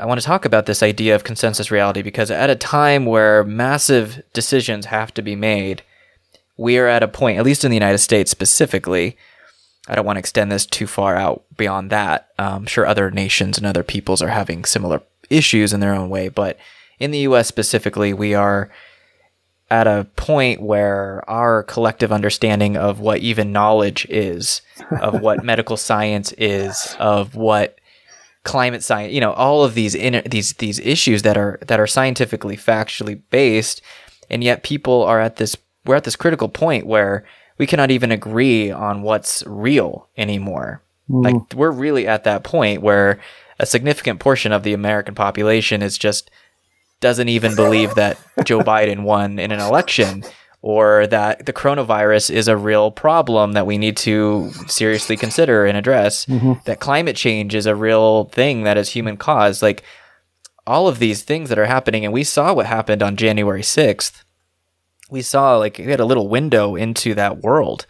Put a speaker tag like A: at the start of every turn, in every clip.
A: I want to talk about this idea of consensus reality because at a time where massive decisions have to be made, we are at a point, at least in the United States specifically. I don't want to extend this too far out beyond that. Uh, I'm sure other nations and other peoples are having similar issues in their own way, but in the US specifically, we are at a point where our collective understanding of what even knowledge is, of what medical science is, of what climate science, you know, all of these inter- these these issues that are that are scientifically factually based, and yet people are at this we're at this critical point where we cannot even agree on what's real anymore. Mm. Like we're really at that point where a significant portion of the American population is just doesn't even believe that Joe Biden won in an election or that the coronavirus is a real problem that we need to seriously consider and address, mm-hmm. that climate change is a real thing that is human caused. Like all of these things that are happening, and we saw what happened on January 6th. We saw like we had a little window into that world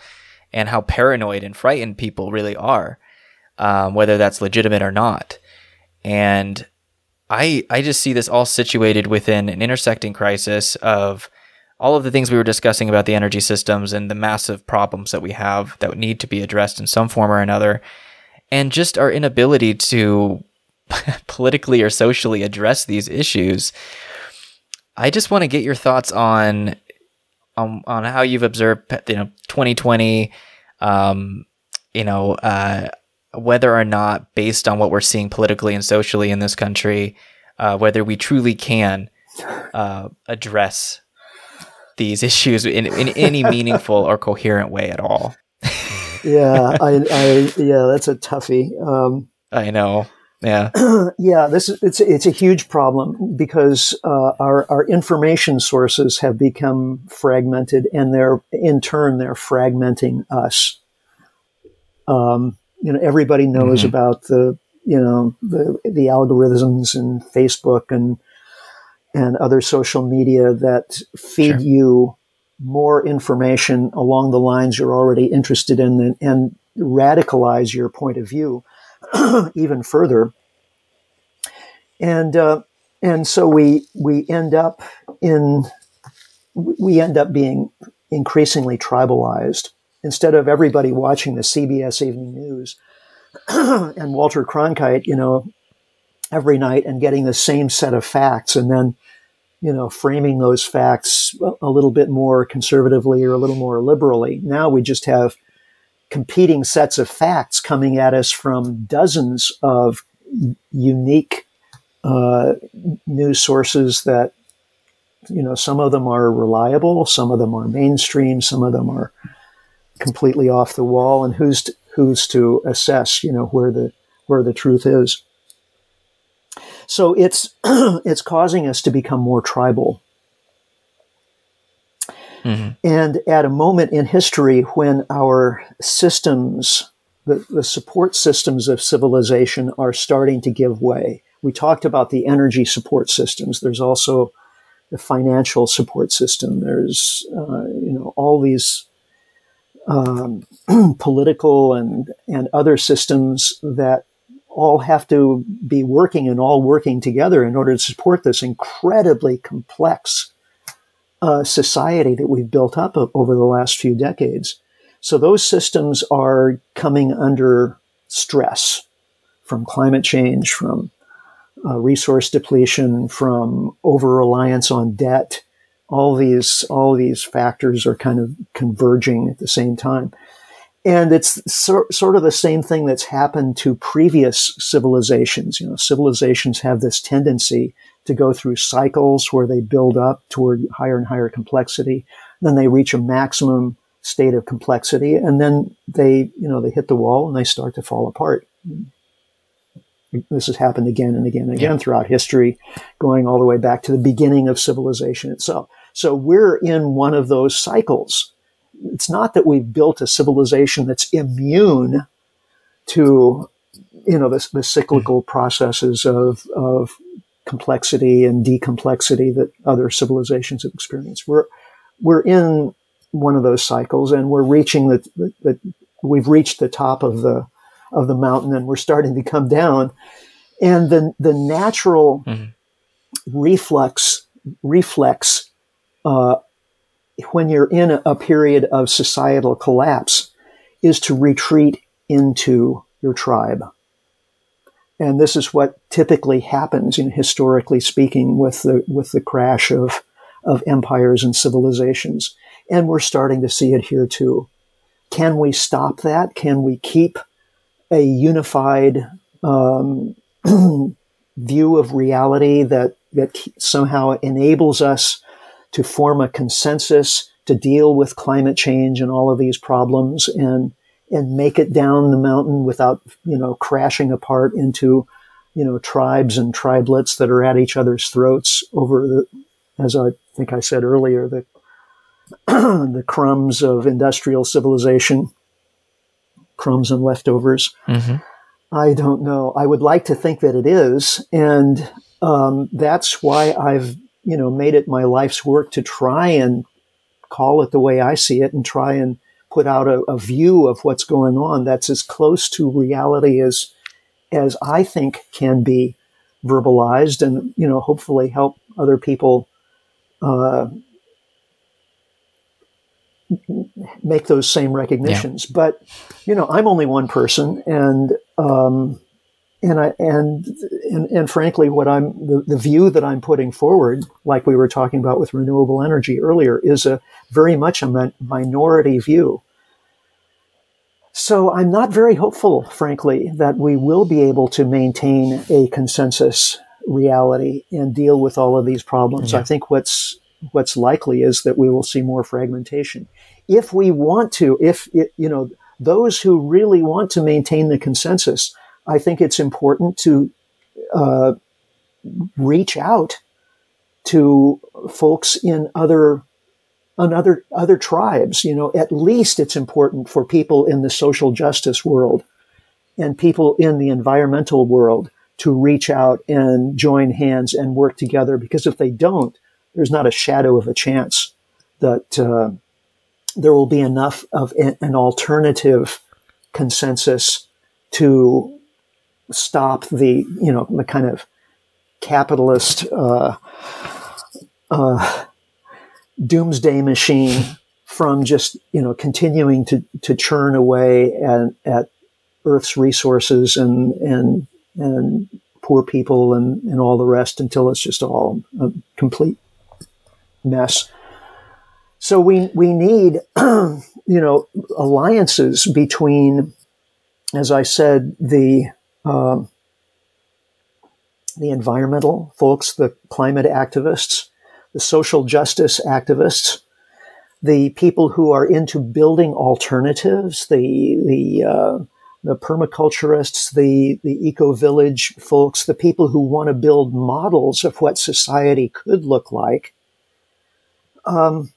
A: and how paranoid and frightened people really are, um, whether that's legitimate or not. And I I just see this all situated within an intersecting crisis of all of the things we were discussing about the energy systems and the massive problems that we have that need to be addressed in some form or another, and just our inability to politically or socially address these issues. I just want to get your thoughts on on, on how you've observed, you know, 2020, um, you know, uh, whether or not, based on what we're seeing politically and socially in this country, uh, whether we truly can uh, address these issues in, in any meaningful or coherent way at all.
B: yeah, I, I, yeah, that's a toughie. Um,
A: I know. Yeah,
B: yeah. This is it's it's a huge problem because uh, our our information sources have become fragmented, and they're in turn they're fragmenting us. Um, you know, everybody knows mm-hmm. about the you know the the algorithms and Facebook and and other social media that feed sure. you more information along the lines you're already interested in and, and radicalize your point of view even further. And uh, and so we we end up in we end up being increasingly tribalized. Instead of everybody watching the CBS Evening News and Walter Cronkite, you know, every night and getting the same set of facts and then you know framing those facts a little bit more conservatively or a little more liberally. Now we just have competing sets of facts coming at us from dozens of unique uh, news sources that you know some of them are reliable some of them are mainstream some of them are completely off the wall and who's to, who's to assess you know where the where the truth is so it's it's causing us to become more tribal. Mm-hmm. And at a moment in history when our systems, the, the support systems of civilization are starting to give way. We talked about the energy support systems. There's also the financial support system. There's, uh, you know, all these um, political and, and other systems that all have to be working and all working together in order to support this incredibly complex uh, society that we've built up over the last few decades. So those systems are coming under stress from climate change, from uh, resource depletion, from over reliance on debt. All these all these factors are kind of converging at the same time. And it's so, sort of the same thing that's happened to previous civilizations. You know, civilizations have this tendency to go through cycles where they build up toward higher and higher complexity. Then they reach a maximum state of complexity, and then they, you know, they hit the wall and they start to fall apart. This has happened again and again and again yeah. throughout history, going all the way back to the beginning of civilization itself. So we're in one of those cycles it's not that we've built a civilization that's immune to you know the, the cyclical mm-hmm. processes of of complexity and decomplexity that other civilizations have experienced. We're we're in one of those cycles, and we're reaching the, the, the we've reached the top of the of the mountain, and we're starting to come down. And the, the natural mm-hmm. reflex, reflex, uh, when you're in a, period of societal collapse is to retreat into your tribe. And this is what typically happens in historically speaking with the, with the crash of, of empires and civilizations. And we're starting to see it here too. Can we stop that? Can we keep a unified um, view of reality that that somehow enables us to form a consensus to deal with climate change and all of these problems and and make it down the mountain without you know crashing apart into you know tribes and tribelets that are at each other's throats over the as I think I said earlier the the crumbs of industrial civilization crumbs and leftovers mm-hmm. I don't know. I would like to think that it is, and um, that's why I've you know made it my life's work to try and call it the way I see it, and try and put out a, a view of what's going on that's as close to reality as as I think can be verbalized, and you know hopefully help other people. Uh, make those same recognitions. Yeah. But you know, I'm only one person, and um, and I and, and and frankly, what I'm the, the view that I'm putting forward, like we were talking about with renewable energy earlier, is a very much a minority view. So I'm not very hopeful, frankly, that we will be able to maintain a consensus reality and deal with all of these problems. Yeah. I think what's what's likely is that we will see more fragmentation. If we want to, if it, you know, those who really want to maintain the consensus, I think it's important to uh, reach out to folks in other on other other tribes. You know, at least it's important for people in the social justice world and people in the environmental world to reach out and join hands and work together. Because if they don't, there's not a shadow of a chance that uh, there will be enough of an alternative consensus to stop the you know the kind of capitalist uh, uh, doomsday machine from just you know continuing to to churn away at, at Earth's resources and and and poor people and and all the rest until it's just all a complete mess. So we we need you know alliances between, as I said, the um, the environmental folks, the climate activists, the social justice activists, the people who are into building alternatives, the the uh, the permaculturists, the the eco village folks, the people who want to build models of what society could look like. Um,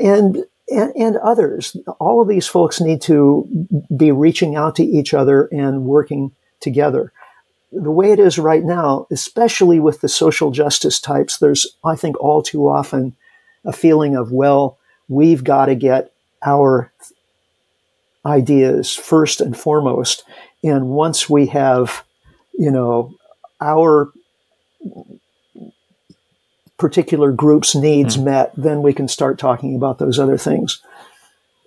B: and, and, and others. All of these folks need to be reaching out to each other and working together. The way it is right now, especially with the social justice types, there's, I think, all too often a feeling of, well, we've got to get our ideas first and foremost. And once we have, you know, our particular group's needs mm. met, then we can start talking about those other things.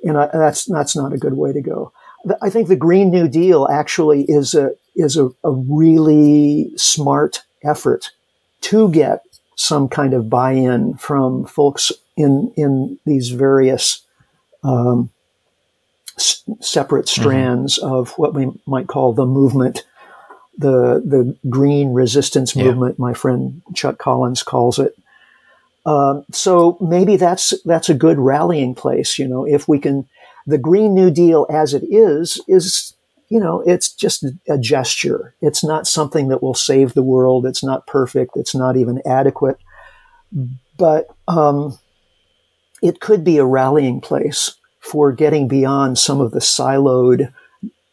B: And I, that's that's not a good way to go. I think the Green New Deal actually is a is a, a really smart effort to get some kind of buy-in from folks in in these various um, s- separate mm-hmm. strands mm-hmm. of what we might call the movement, the the green resistance yeah. movement. My friend Chuck Collins calls it, um, so maybe that's that's a good rallying place. You know, if we can, the Green New Deal as it is is you know it's just a gesture. It's not something that will save the world. It's not perfect. It's not even adequate, but um, it could be a rallying place for getting beyond some of the siloed,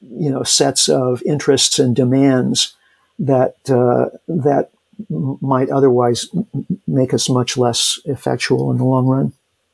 B: you know, sets of interests and demands that uh, that might otherwise make us much less effectual in the long run.